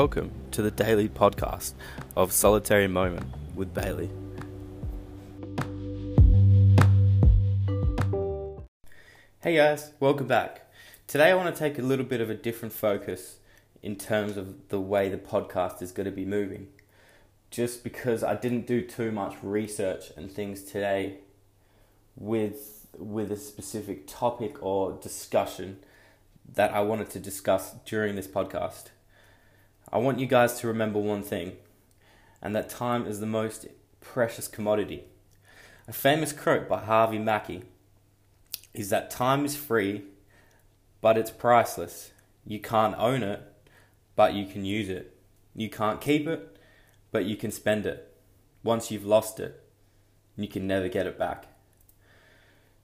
Welcome to the daily podcast of Solitary Moment with Bailey. Hey guys, welcome back. Today I want to take a little bit of a different focus in terms of the way the podcast is going to be moving. Just because I didn't do too much research and things today with with a specific topic or discussion that I wanted to discuss during this podcast. I want you guys to remember one thing, and that time is the most precious commodity. A famous quote by Harvey Mackay is that time is free, but it's priceless. You can't own it, but you can use it. You can't keep it, but you can spend it. Once you've lost it, you can never get it back.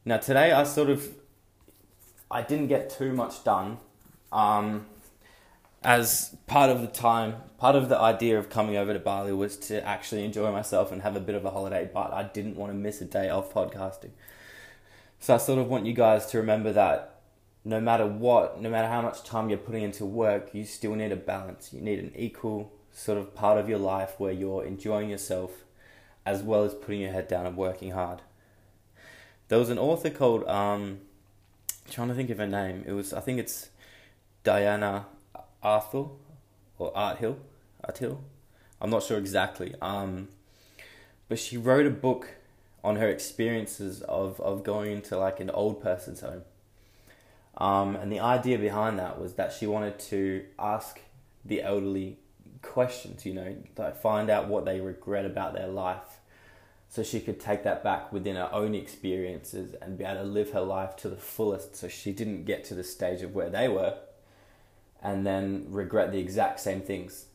Now today I sort of I didn't get too much done. Um, as part of the time, part of the idea of coming over to Bali was to actually enjoy myself and have a bit of a holiday, but I didn't want to miss a day of podcasting. So I sort of want you guys to remember that no matter what, no matter how much time you're putting into work, you still need a balance. You need an equal sort of part of your life where you're enjoying yourself as well as putting your head down and working hard. There was an author called um, I'm trying to think of her name. It was I think it's Diana Arthur or Art Hill, Art Hill. I'm not sure exactly. Um, but she wrote a book on her experiences of, of going into like an old person's home. Um, and the idea behind that was that she wanted to ask the elderly questions, you know, like find out what they regret about their life so she could take that back within her own experiences and be able to live her life to the fullest so she didn't get to the stage of where they were and then regret the exact same things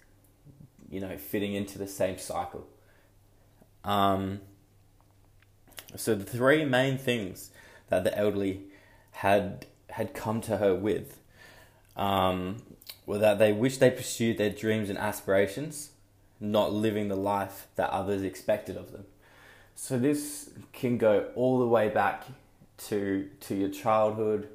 you know fitting into the same cycle. Um, so the three main things that the elderly had had come to her with um, were that they wished they pursued their dreams and aspirations not living the life that others expected of them. So this can go all the way back to to your childhood,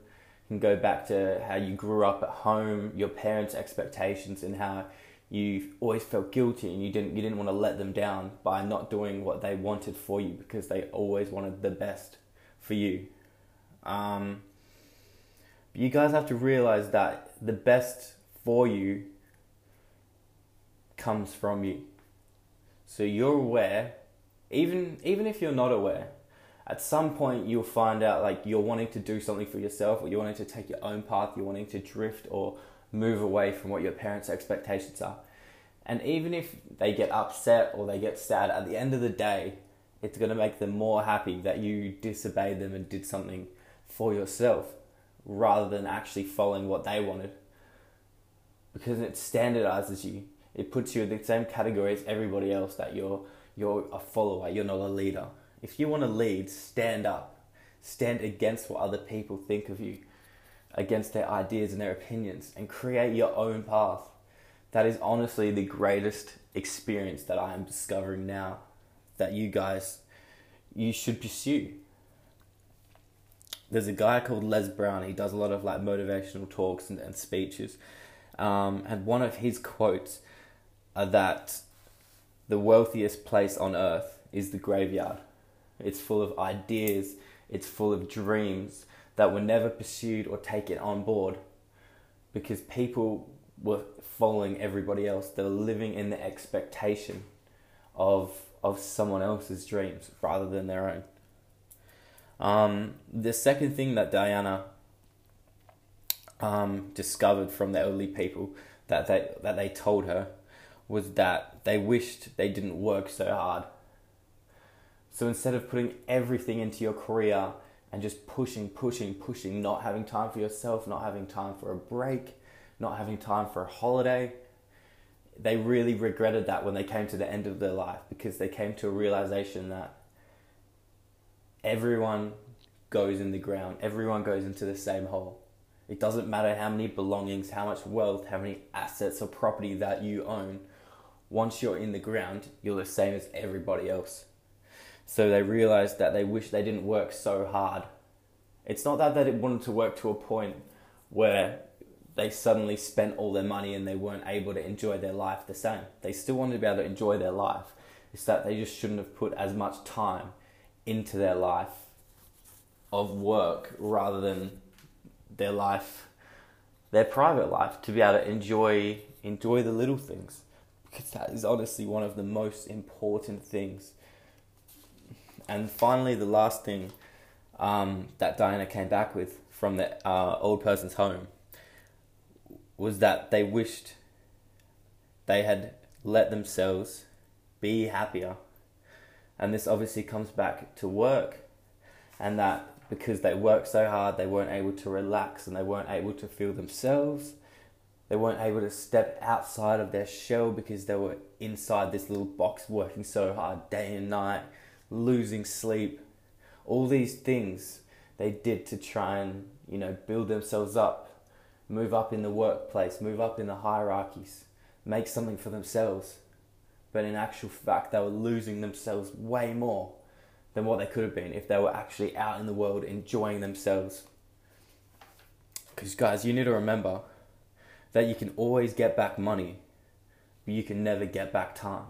can go back to how you grew up at home, your parents' expectations, and how you always felt guilty and you didn't you didn't want to let them down by not doing what they wanted for you because they always wanted the best for you. Um, but you guys have to realize that the best for you comes from you. So you're aware even even if you're not aware at some point you'll find out like you're wanting to do something for yourself or you're wanting to take your own path you're wanting to drift or move away from what your parents expectations are. And even if they get upset or they get sad at the end of the day it's going to make them more happy that you disobeyed them and did something for yourself rather than actually following what they wanted. Because it standardizes you. It puts you in the same category as everybody else that you're you're a follower, you're not a leader. If you want to lead, stand up. Stand against what other people think of you, against their ideas and their opinions, and create your own path. That is honestly the greatest experience that I am discovering now that you guys you should pursue. There's a guy called Les Brown. He does a lot of like motivational talks and, and speeches. Um, and one of his quotes are that the wealthiest place on earth is the graveyard. It's full of ideas, it's full of dreams that were never pursued or taken on board because people were following everybody else. They were living in the expectation of of someone else's dreams rather than their own. Um, the second thing that Diana um, discovered from the elderly people that they that they told her was that they wished they didn't work so hard. So instead of putting everything into your career and just pushing, pushing, pushing, not having time for yourself, not having time for a break, not having time for a holiday, they really regretted that when they came to the end of their life because they came to a realization that everyone goes in the ground, everyone goes into the same hole. It doesn't matter how many belongings, how much wealth, how many assets or property that you own once you're in the ground, you're the same as everybody else. So they realized that they wish they didn't work so hard. It's not that they wanted to work to a point where they suddenly spent all their money and they weren't able to enjoy their life the same. They still wanted to be able to enjoy their life. It's that they just shouldn't have put as much time into their life of work rather than their life, their private life, to be able to enjoy enjoy the little things. Because that is honestly one of the most important things. And finally, the last thing um, that Diana came back with from the uh, old person's home was that they wished they had let themselves be happier. And this obviously comes back to work, and that because they worked so hard, they weren't able to relax and they weren't able to feel themselves. They weren't able to step outside of their shell because they were inside this little box working so hard day and night, losing sleep. All these things they did to try and, you know, build themselves up move up in the workplace, move up in the hierarchies, make something for themselves. But in actual fact, they were losing themselves way more than what they could have been if they were actually out in the world enjoying themselves. Because, guys, you need to remember that you can always get back money, but you can never get back time.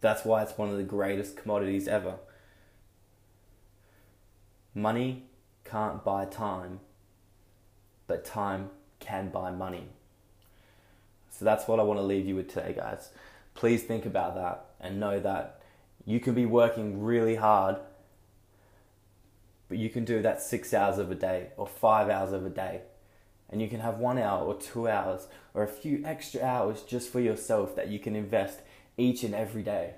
That's why it's one of the greatest commodities ever. Money can't buy time, but time can buy money. So that's what I want to leave you with today, guys. Please think about that and know that you can be working really hard, but you can do that six hours of a day or five hours of a day. And you can have one hour or two hours or a few extra hours just for yourself that you can invest each and every day.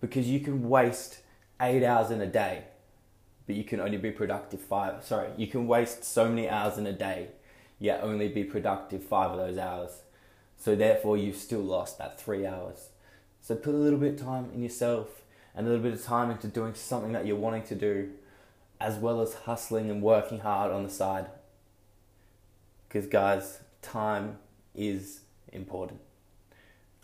Because you can waste eight hours in a day but you can only be productive five. Sorry, you can waste so many hours in a day, yet only be productive five of those hours. So therefore, you've still lost that three hours. So put a little bit of time in yourself and a little bit of time into doing something that you're wanting to do, as well as hustling and working hard on the side. Because guys, time is important.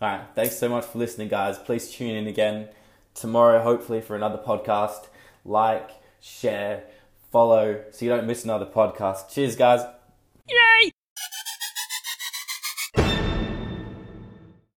All right, thanks so much for listening, guys. Please tune in again tomorrow, hopefully, for another podcast. Like share, follow so you don't miss another podcast. Cheers, guys. Yay!